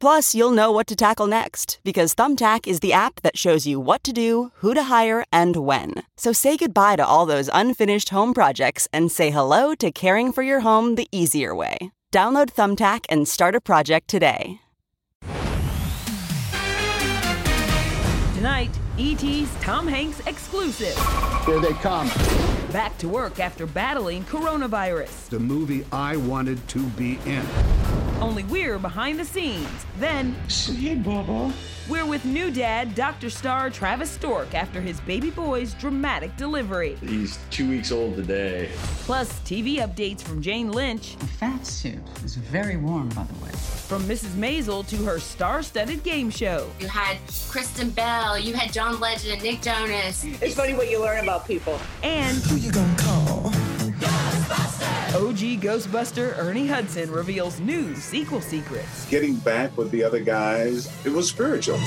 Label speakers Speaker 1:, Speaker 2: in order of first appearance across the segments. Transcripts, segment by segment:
Speaker 1: Plus, you'll know what to tackle next because Thumbtack is the app that shows you what to do, who to hire, and when. So say goodbye to all those unfinished home projects and say hello to caring for your home the easier way. Download Thumbtack and start a project today.
Speaker 2: Tonight, E.T.'s Tom Hanks exclusive.
Speaker 3: Here they come.
Speaker 2: Back to work after battling coronavirus.
Speaker 3: The movie I wanted to be in.
Speaker 2: Only we're behind the scenes. Then,
Speaker 4: Hey, Bubba.
Speaker 2: we're with new dad, Dr. Star Travis Stork, after his baby boy's dramatic delivery.
Speaker 5: He's two weeks old today.
Speaker 2: Plus, TV updates from Jane Lynch,
Speaker 4: The fat suit is very warm, by the way.
Speaker 2: from Mrs. Maisel to her star studded game show.
Speaker 6: You had Kristen Bell, you had John Legend and Nick Jonas.
Speaker 7: It's funny what you learn about people.
Speaker 2: And
Speaker 8: Who you gonna call?
Speaker 2: OG Ghostbuster Ernie Hudson reveals new sequel secrets.
Speaker 9: getting back with the other guys, it was spiritual.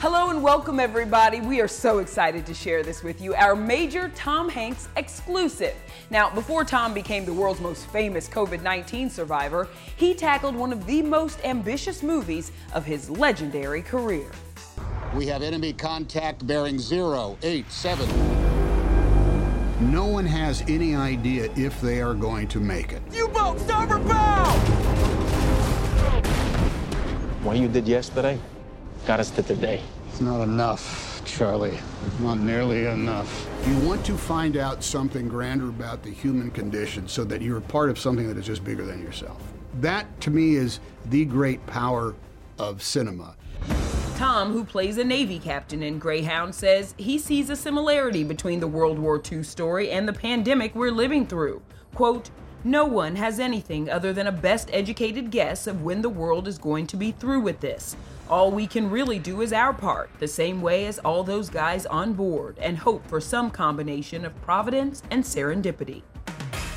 Speaker 10: Hello and welcome, everybody. We are so excited to share this with you, our major Tom Hanks exclusive. Now, before Tom became the world's most famous COVID 19 survivor, he tackled one of the most ambitious movies of his legendary career.
Speaker 3: We have enemy contact bearing 087. No one has any idea if they are going to make it.
Speaker 2: U boat, starboard bow!
Speaker 11: What you did yesterday got us to today.
Speaker 3: It's not enough, Charlie. It's not nearly enough. You want to find out something grander about the human condition so that you're part of something that is just bigger than yourself. That, to me, is the great power of cinema.
Speaker 2: Tom, who plays a Navy captain in Greyhound, says he sees a similarity between the World War II story and the pandemic we're living through. Quote, no one has anything other than a best educated guess of when the world is going to be through with this. All we can really do is our part, the same way as all those guys on board, and hope for some combination of providence and serendipity.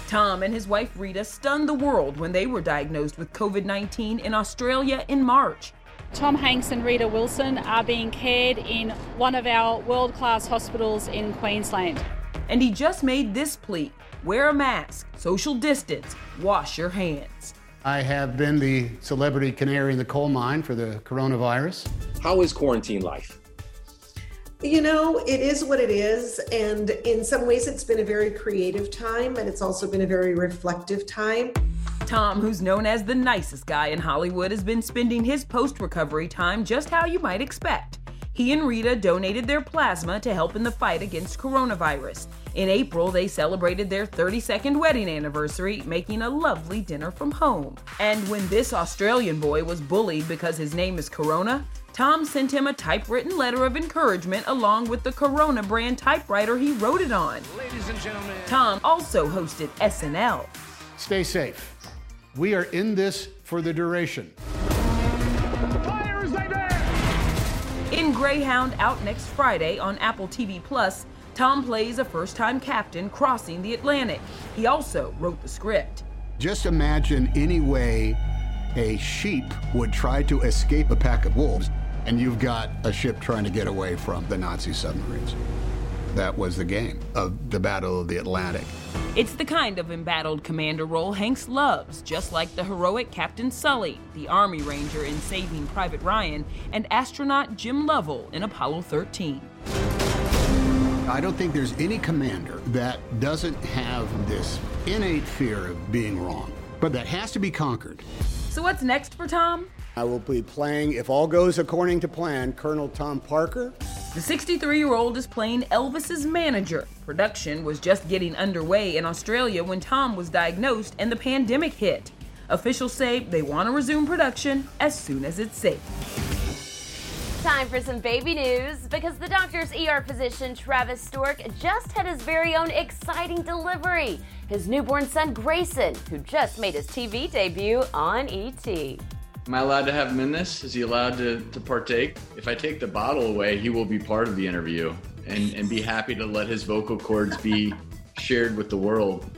Speaker 2: Tom and his wife Rita stunned the world when they were diagnosed with COVID 19 in Australia in March.
Speaker 12: Tom Hanks and Rita Wilson are being cared in one of our world class hospitals in Queensland.
Speaker 2: And he just made this plea wear a mask, social distance, wash your hands.
Speaker 3: I have been the celebrity canary in the coal mine for the coronavirus.
Speaker 5: How is quarantine life?
Speaker 7: You know, it is what it is. And in some ways, it's been a very creative time, and it's also been a very reflective time.
Speaker 2: Tom, who's known as the nicest guy in Hollywood, has been spending his post recovery time just how you might expect. He and Rita donated their plasma to help in the fight against coronavirus. In April, they celebrated their 32nd wedding anniversary, making a lovely dinner from home. And when this Australian boy was bullied because his name is Corona, Tom sent him a typewritten letter of encouragement along with the Corona brand typewriter he wrote it on.
Speaker 8: Ladies and gentlemen,
Speaker 2: Tom also hosted SNL.
Speaker 3: Stay safe. We are in this for the duration.
Speaker 2: In Greyhound out next Friday on Apple TV Plus, Tom plays a first-time captain crossing the Atlantic. He also wrote the script.
Speaker 3: Just imagine any way a sheep would try to escape a pack of wolves, and you've got a ship trying to get away from the Nazi submarines. That was the game of the Battle of the Atlantic.
Speaker 2: It's the kind of embattled commander role Hanks loves, just like the heroic Captain Sully, the Army Ranger in Saving Private Ryan, and astronaut Jim Lovell in Apollo 13.
Speaker 3: I don't think there's any commander that doesn't have this innate fear of being wrong, but that has to be conquered.
Speaker 2: So, what's next for Tom?
Speaker 3: I will be playing, if all goes according to plan, Colonel Tom Parker.
Speaker 2: The 63 year old is playing Elvis's manager. Production was just getting underway in Australia when Tom was diagnosed and the pandemic hit. Officials say they want to resume production as soon as it's safe.
Speaker 13: Time for some baby news because the doctor's ER physician Travis Stork just had his very own exciting delivery. His newborn son Grayson, who just made his TV debut on ET.
Speaker 5: Am I allowed to have him in this? Is he allowed to, to partake? If I take the bottle away, he will be part of the interview and, and be happy to let his vocal cords be shared with the world.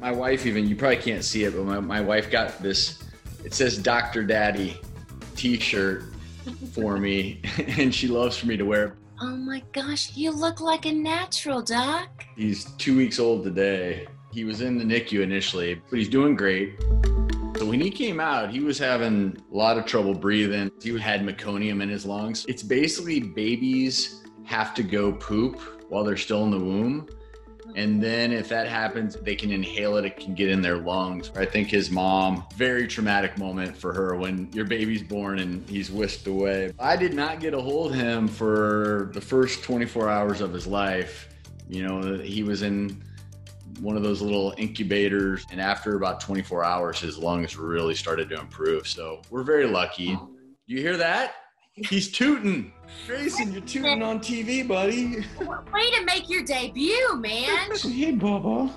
Speaker 5: my wife, even, you probably can't see it, but my, my wife got this, it says Dr. Daddy t shirt for me, and she loves for me to wear it.
Speaker 6: Oh my gosh, you look like a natural, Doc.
Speaker 5: He's two weeks old today. He was in the NICU initially, but he's doing great. So when he came out, he was having a lot of trouble breathing. He had meconium in his lungs. It's basically babies have to go poop while they're still in the womb. And then if that happens, they can inhale it, it can get in their lungs. I think his mom, very traumatic moment for her when your baby's born and he's whisked away. I did not get a hold of him for the first 24 hours of his life. You know, he was in one of those little incubators. And after about 24 hours, his lungs really started to improve. So we're very lucky. You hear that? He's tooting. Grayson, you're tooting on TV, buddy.
Speaker 6: Way to make your debut, man.
Speaker 5: hey, Bubba.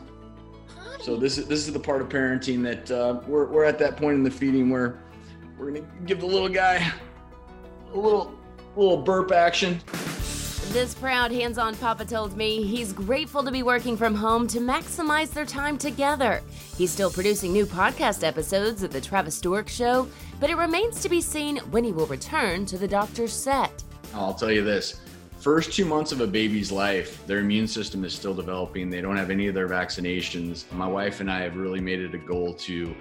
Speaker 5: So this is this is the part of parenting that uh, we're we're at that point in the feeding where we're gonna give the little guy a little little burp action.
Speaker 13: This proud hands on papa told me he's grateful to be working from home to maximize their time together. He's still producing new podcast episodes of The Travis Stork Show, but it remains to be seen when he will return to the doctor's set.
Speaker 5: Oh, I'll tell you this first two months of a baby's life, their immune system is still developing. They don't have any of their vaccinations. My wife and I have really made it a goal to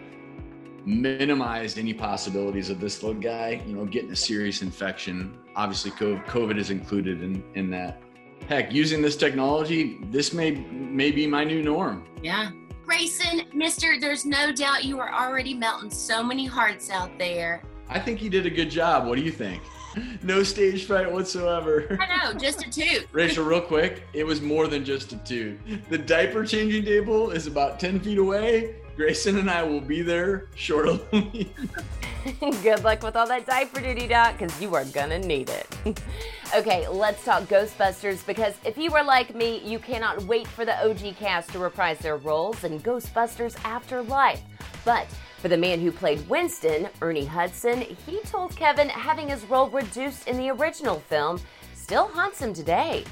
Speaker 5: minimize any possibilities of this little guy, you know, getting a serious infection. Obviously, COVID is included in, in that. Heck, using this technology, this may may be my new norm.
Speaker 6: Yeah. Grayson, mister, there's no doubt you are already melting so many hearts out there.
Speaker 5: I think you did a good job. What do you think? No stage fright whatsoever.
Speaker 6: I know, just a toot.
Speaker 5: Rachel, real quick, it was more than just a toot. The diaper changing table is about 10 feet away. Grayson and I will be there shortly.
Speaker 13: Good luck with all that diaper duty, Doc, because you are gonna need it. okay, let's talk Ghostbusters because if you are like me, you cannot wait for the OG cast to reprise their roles in Ghostbusters Afterlife. But for the man who played Winston, Ernie Hudson, he told Kevin having his role reduced in the original film still haunts him today.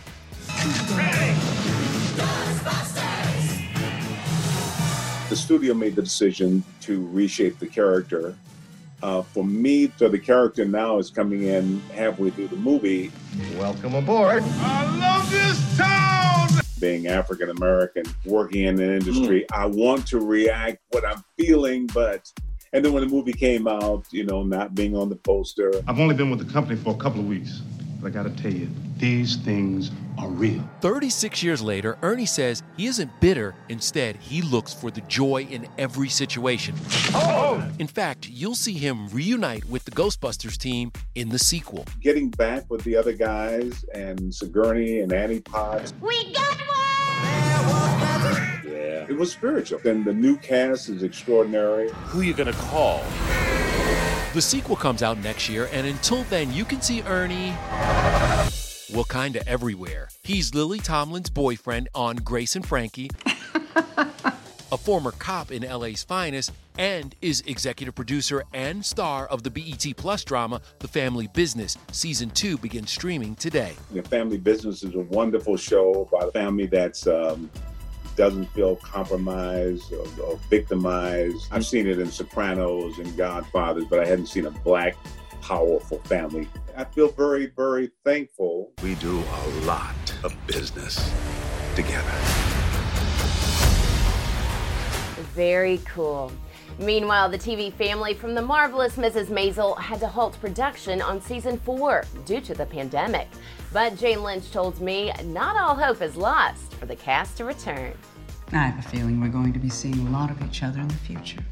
Speaker 9: The studio made the decision to reshape the character. Uh, for me, so the character now is coming in halfway through the movie.
Speaker 8: Welcome aboard.
Speaker 14: I love this town.
Speaker 9: Being African American, working in an industry, mm. I want to react what I'm feeling, but and then when the movie came out, you know, not being on the poster.
Speaker 14: I've only been with the company for a couple of weeks.
Speaker 15: But I gotta tell you, these things are real.
Speaker 16: 36 years later, Ernie says he isn't bitter. Instead, he looks for the joy in every situation. Oh! In fact, you'll see him reunite with the Ghostbusters team in the sequel.
Speaker 9: Getting back with the other guys and Sigourney and Annie Potts.
Speaker 6: We got one!
Speaker 9: Yeah. It was spiritual. And the new cast is extraordinary.
Speaker 16: Who you gonna call? The sequel comes out next year, and until then, you can see Ernie. Well, kinda everywhere. He's Lily Tomlin's boyfriend on Grace and Frankie, a former cop in LA's Finest, and is executive producer and star of the BET Plus drama The Family Business. Season 2 begins streaming today.
Speaker 9: The Family Business is a wonderful show about a family that's um, doesn't feel compromised or, or victimized. I've mm-hmm. seen it in Sopranos and Godfathers, but I hadn't seen a black, powerful family. I feel very, very thankful.
Speaker 17: We do a lot of business together.
Speaker 13: Very cool. Meanwhile, the TV family from The Marvelous Mrs. Maisel had to halt production on season four due to the pandemic. But Jane Lynch told me not all hope is lost for the cast to return.
Speaker 4: I have a feeling we're going to be seeing a lot of each other in the future.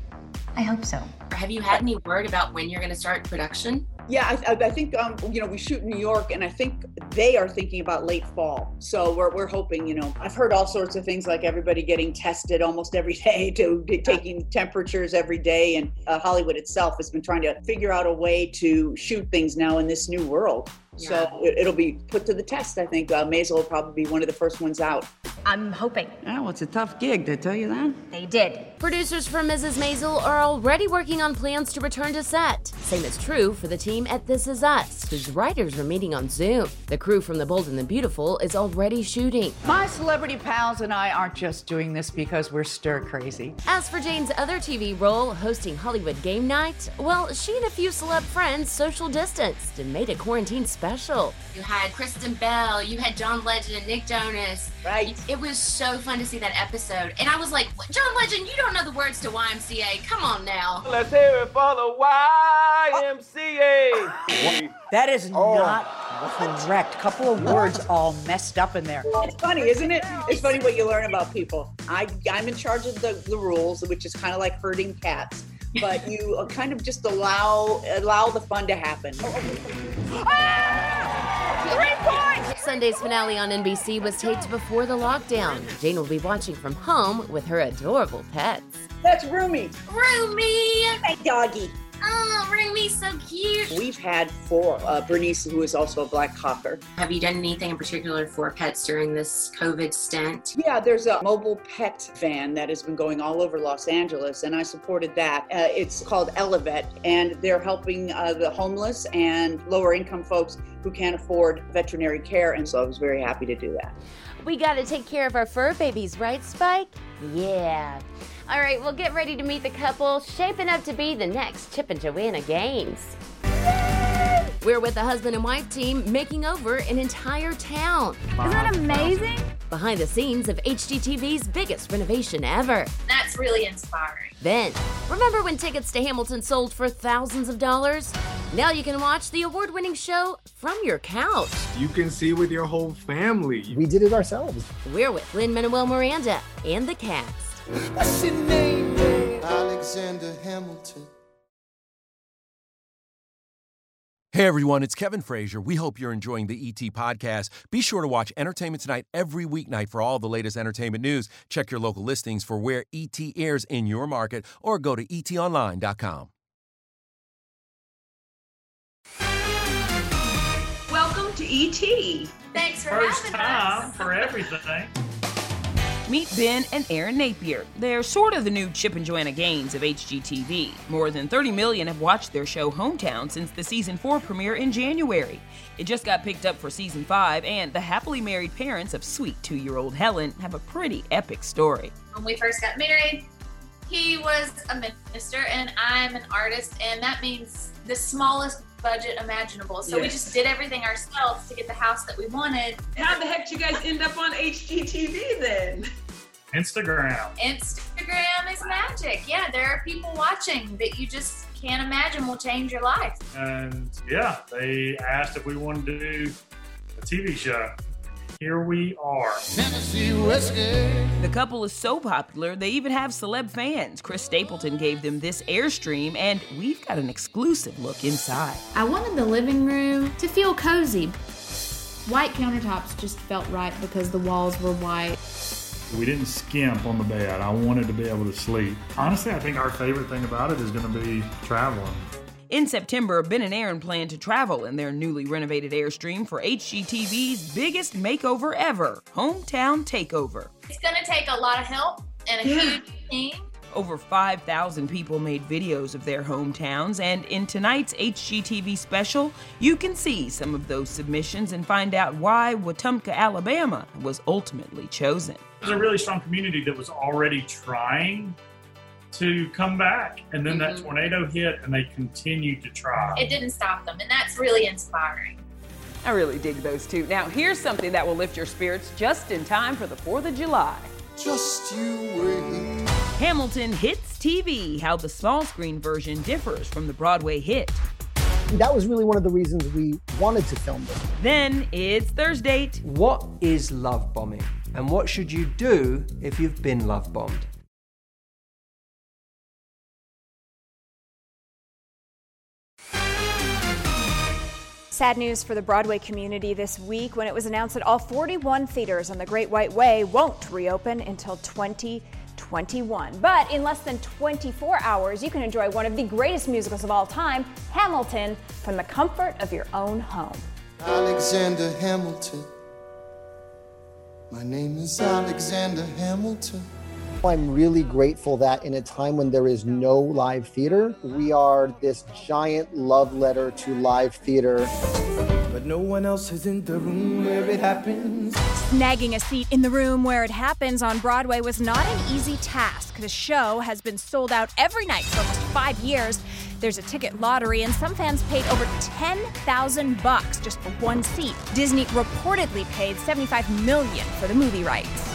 Speaker 6: I hope so. Have you had any word about when you're going to start production?
Speaker 18: Yeah, I, I think um, you know we shoot in New York, and I think they are thinking about late fall. So we're, we're hoping. You know, I've heard all sorts of things like everybody getting tested almost every day, to, to taking temperatures every day, and uh, Hollywood itself has been trying to figure out a way to shoot things now in this new world. So it, it'll be put to the test. I think uh, Maisel will probably be one of the first ones out.
Speaker 6: I'm hoping.
Speaker 4: Oh, well, it's a tough gig, did I tell you that?
Speaker 6: They did.
Speaker 13: Producers from Mrs. Maisel are already working on plans to return to set. Same is true for the team at This Is Us, whose writers are meeting on Zoom. The crew from The Bold and the Beautiful is already shooting.
Speaker 19: My celebrity pals and I aren't just doing this because we're stir crazy.
Speaker 13: As for Jane's other TV role, hosting Hollywood Game Night, well, she and a few celeb friends social distanced and made a quarantine special.
Speaker 6: You had Kristen Bell, you had John Legend and Nick Jonas.
Speaker 18: Right.
Speaker 6: It was so fun to see that episode. And I was like, John Legend, you don't know the words to YMCA. Come on now.
Speaker 8: Let's hear it for the YMCA.
Speaker 19: That is not correct. Couple of words all messed up in there.
Speaker 18: It's funny, isn't it? It's funny what you learn about people. I, I'm in charge of the, the rules, which is kind of like herding cats. But you uh, kind of just allow allow the fun to happen.
Speaker 13: Three points! Sunday's finale on NBC was taped before the lockdown. Jane will be watching from home with her adorable pets.
Speaker 18: That's Roomy.
Speaker 6: Roomy!
Speaker 18: Hey, doggy.
Speaker 6: Oh, Roomy's so cute.
Speaker 18: We've had four. Uh, Bernice, who is also a black cocker.
Speaker 6: Have you done anything in particular for pets during this COVID stint?
Speaker 18: Yeah, there's a mobile pet van that has been going all over Los Angeles, and I supported that. Uh, it's called Elevet, and they're helping uh, the homeless and lower income folks who can't afford veterinary care, and so I was very happy to do that.
Speaker 13: We gotta take care of our fur babies, right, Spike? Yeah. All right, well, get ready to meet the couple shaping up to be the next Chip and Joanna Gaines. We're with the husband and wife team making over an entire town.
Speaker 12: Isn't that amazing?
Speaker 13: Behind the scenes of HGTV's biggest renovation ever.
Speaker 6: That's really inspiring.
Speaker 13: Then, remember when tickets to Hamilton sold for thousands of dollars? Now you can watch the award winning show from your couch.
Speaker 20: You can see with your whole family.
Speaker 21: We did it ourselves.
Speaker 13: We're with Lin-Manuel Miranda and the cast.
Speaker 22: What's your name, man? Alexander Hamilton.
Speaker 16: Hey everyone, it's Kevin Frazier. We hope you're enjoying the ET podcast. Be sure to watch Entertainment Tonight every weeknight for all the latest entertainment news. Check your local listings for where ET airs in your market or go to etonline.com.
Speaker 2: to ET.
Speaker 6: Thanks for
Speaker 23: First
Speaker 6: having
Speaker 23: time
Speaker 6: us.
Speaker 23: for everything.
Speaker 2: Meet Ben and Erin Napier. They're sort of the new Chip and Joanna Gaines of HGTV. More than 30 million have watched their show Hometown since the season 4 premiere in January. It just got picked up for season 5, and the happily married parents of sweet two year old Helen have a pretty epic story.
Speaker 24: when we first got married, he was a minister and I'm an artist, and that means the smallest budget imaginable. So we just did everything ourselves to get the house that we wanted.
Speaker 2: How the heck did you guys end up on HGTV then?
Speaker 23: Instagram.
Speaker 24: Instagram is magic. Yeah, there are people watching that you just can't imagine will change your life.
Speaker 25: And yeah, they asked if we wanted to do a TV show. Here we are.
Speaker 2: The couple is so popular, they even have celeb fans. Chris Stapleton gave them this Airstream, and we've got an exclusive look inside.
Speaker 26: I wanted the living room to feel cozy. White countertops just felt right because the walls were white.
Speaker 25: We didn't skimp on the bed. I wanted to be able to sleep. Honestly, I think our favorite thing about it is going to be traveling.
Speaker 2: In September, Ben and Erin plan to travel in their newly renovated Airstream for HGTV's biggest makeover ever Hometown Takeover.
Speaker 24: It's going to take a lot of help and a huge team.
Speaker 2: Over 5,000 people made videos of their hometowns, and in tonight's HGTV special, you can see some of those submissions and find out why Wetumpka, Alabama was ultimately chosen.
Speaker 25: There's a really strong community that was already trying to come back, and then that mm-hmm. tornado hit, and they continued to try.
Speaker 24: It didn't stop them, and that's really inspiring.
Speaker 2: I really dig those two. Now, here's something that will lift your spirits just in time for the 4th of July.
Speaker 22: Just you wait.
Speaker 2: Hamilton Hits TV, how the small screen version differs from the Broadway hit.
Speaker 27: That was really one of the reasons we wanted to film this.
Speaker 2: Then it's Thursday.
Speaker 21: What is love bombing? And what should you do if you've been love bombed?
Speaker 23: Sad news for the Broadway community this week when it was announced that all 41 theaters on the Great White Way won't reopen until 2021. But in less than 24 hours, you can enjoy one of the greatest musicals of all time, Hamilton, from the comfort of your own home.
Speaker 22: Alexander Hamilton. My name is Alexander Hamilton.
Speaker 27: I'm really grateful that in a time when there is no live theater, we are this giant love letter to live theater.
Speaker 22: But no one else is in the room where it happens.
Speaker 23: Snagging a seat in the room where it happens on Broadway was not an easy task. The show has been sold out every night for almost five years. There's a ticket lottery, and some fans paid over 10,000 bucks just for one seat. Disney reportedly paid 75 million for the movie rights.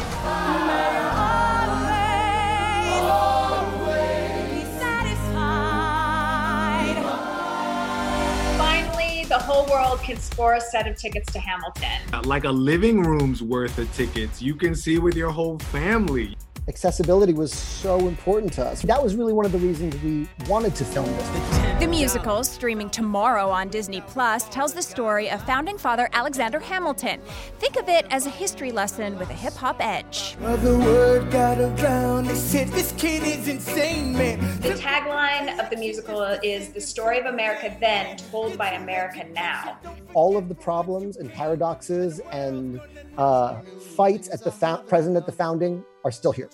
Speaker 24: The whole world can score a set of tickets to Hamilton.
Speaker 20: Like a living room's worth of tickets. You can see with your whole family.
Speaker 27: Accessibility was so important to us. That was really one of the reasons we wanted to film this.
Speaker 23: The musical, streaming tomorrow on Disney Plus, tells the story of founding father Alexander Hamilton. Think of it as a history lesson with a hip hop edge.
Speaker 22: Well, the word got around. They said this kid is insane, man.
Speaker 24: The tagline of the musical is The Story of America Then, Told by America Now.
Speaker 27: All of the problems and paradoxes and uh, fights at the fo- present at the founding are still here.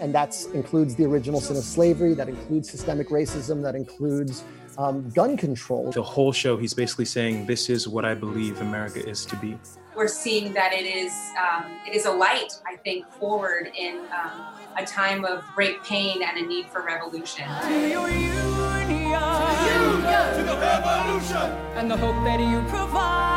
Speaker 27: And that includes the original sin of slavery, that includes systemic racism, that includes um, gun control.
Speaker 28: The whole show, he's basically saying, This is what I believe America is to be.
Speaker 29: We're seeing that it is um, it is a light, I think, forward in um, a time of great pain and a need for revolution.
Speaker 2: And the hope that you provide.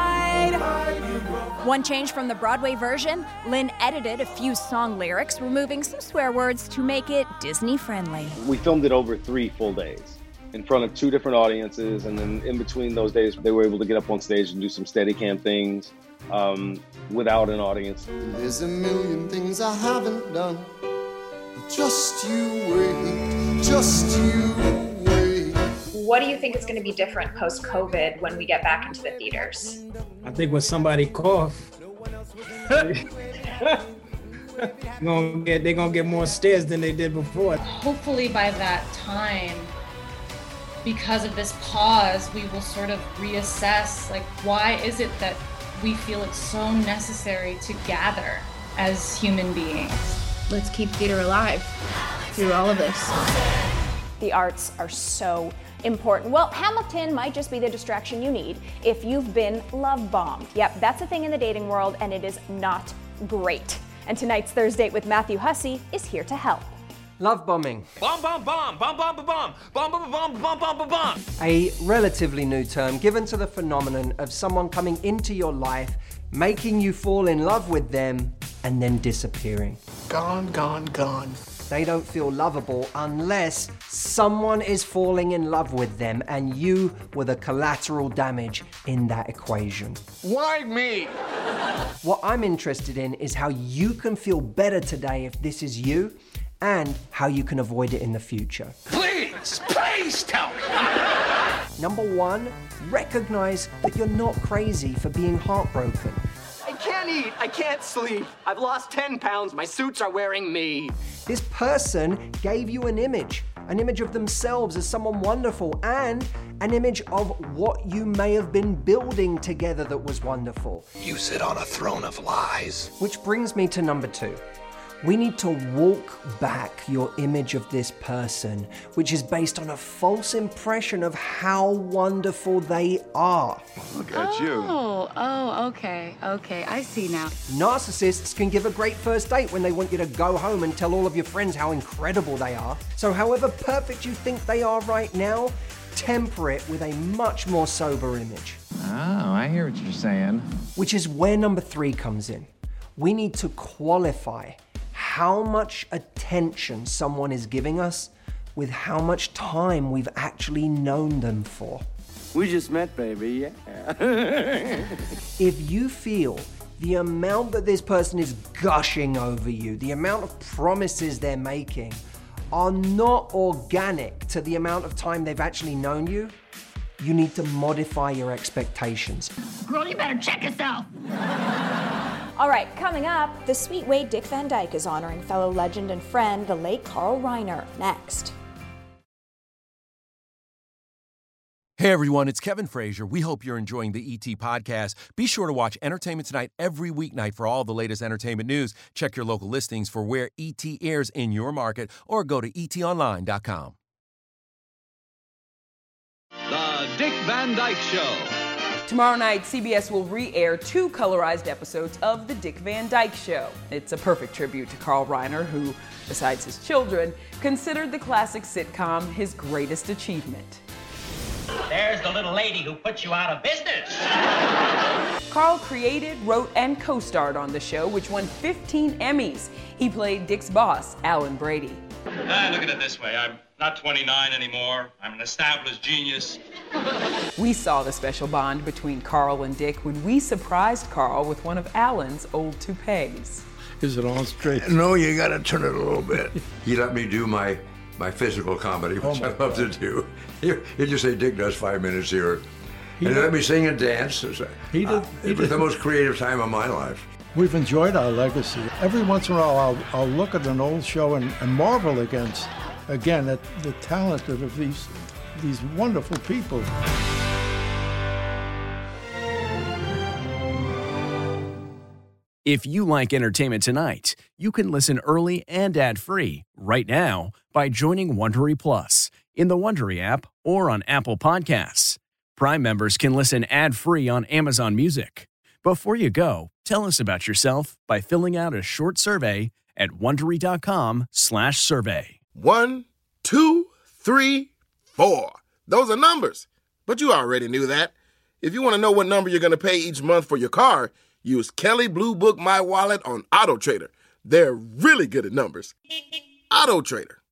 Speaker 23: One change from the Broadway version Lin edited a few song lyrics, removing some swear words to make it Disney friendly.
Speaker 30: We filmed it over three full days in front of two different audiences, and then in between those days, they were able to get up on stage and do some steady cam things um, without an audience.
Speaker 22: There's a million things I haven't done. But just you wait, just you wait.
Speaker 24: What do you think is going to be different post COVID when we get back into the theaters?
Speaker 20: I think when somebody cough, gonna get, they're gonna get more stares than they did before.
Speaker 31: Hopefully, by that time, because of this pause, we will sort of reassess like, why is it that we feel it's so necessary to gather as human beings?
Speaker 26: Let's keep theater alive through all of this.
Speaker 23: The arts are so important. Well, Hamilton might just be the distraction you need if you've been love bombed. Yep, that's a thing in the dating world, and it is not great. And tonight's Thursday with Matthew Hussey is here to help.
Speaker 21: Love bombing.
Speaker 32: Bomb, bomb, bomb, bomb, bomb, bomb, bomb, bomb, bomb, bomb, bomb, bomb, bomb, bomb.
Speaker 21: A relatively new term given to the phenomenon of someone coming into your life, making you fall in love with them, and then disappearing.
Speaker 20: Gone, gone, gone.
Speaker 21: They don't feel lovable unless someone is falling in love with them and you were the collateral damage in that equation.
Speaker 32: Why me?
Speaker 21: What I'm interested in is how you can feel better today if this is you and how you can avoid it in the future.
Speaker 32: Please, please tell me.
Speaker 21: Number one, recognize that you're not crazy for being heartbroken.
Speaker 33: I can't eat. I can't sleep. I've lost 10 pounds. My suits are wearing me.
Speaker 21: This person gave you an image, an image of themselves as someone wonderful, and an image of what you may have been building together that was wonderful.
Speaker 32: You sit on a throne of lies.
Speaker 21: Which brings me to number two. We need to walk back your image of this person, which is based on a false impression of how wonderful they are.
Speaker 32: Look at you.
Speaker 34: Oh, oh, okay, okay. I see now.
Speaker 21: Narcissists can give a great first date when they want you to go home and tell all of your friends how incredible they are. So, however perfect you think they are right now, temper it with a much more sober image.
Speaker 35: Oh, I hear what you're saying.
Speaker 21: Which is where number three comes in. We need to qualify how much attention someone is giving us with how much time we've actually known them for.
Speaker 33: We just met, baby. Yeah.
Speaker 21: If you feel the amount that this person is gushing over you, the amount of promises they're making, are not organic to the amount of time they've actually known you, you need to modify your expectations.
Speaker 34: Girl, you better check yourself.
Speaker 23: All right, coming up, the sweet way Dick Van Dyke is honoring fellow legend and friend, the late Carl Reiner. Next.
Speaker 16: Hey everyone, it's Kevin Frazier. We hope you're enjoying the ET podcast. Be sure to watch Entertainment Tonight every weeknight for all the latest entertainment news. Check your local listings for where ET airs in your market or go to etonline.com.
Speaker 36: The Dick Van Dyke Show.
Speaker 2: Tomorrow night, CBS will re air two colorized episodes of The Dick Van Dyke Show. It's a perfect tribute to Carl Reiner, who, besides his children, considered the classic sitcom his greatest achievement.
Speaker 37: There's the little lady who put you out of business.
Speaker 2: Carl created, wrote, and co starred on the show, which won 15 Emmys. He played Dick's boss, Alan Brady.
Speaker 37: Ah, look at it this way. I'm not 29 anymore. I'm an established genius.
Speaker 2: We saw the special bond between Carl and Dick when we surprised Carl with one of Alan's old toupees.
Speaker 38: Is it on straight?
Speaker 39: No, you got to turn it a little bit. he let me do my my physical comedy, which
Speaker 38: Oh,
Speaker 39: I love to do. He, he just say, Dick does five minutes here.
Speaker 38: He
Speaker 39: and
Speaker 38: did-
Speaker 39: let me sing and dance. Was,
Speaker 38: He did-
Speaker 39: uh,
Speaker 38: he
Speaker 39: it was the most creative time of my life.
Speaker 38: We've enjoyed our legacy. Every once in a while, I'll, I'll look at an old show and, and marvel against, again, at the talent of these, these wonderful people.
Speaker 40: If you like entertainment tonight, you can listen early and ad-free right now by joining Wondery Plus in the Wondery app or on Apple Podcasts. Prime members can listen ad-free on Amazon Music. Before you go, tell us about yourself by filling out a short survey at wondery.com/survey.
Speaker 41: One, two, three, four. Those are numbers. But you already knew that. If you want to know what number you're going to pay each month for your car, use Kelley Blue Book My Wallet on Auto Trader. They're really good at numbers. Auto Trader.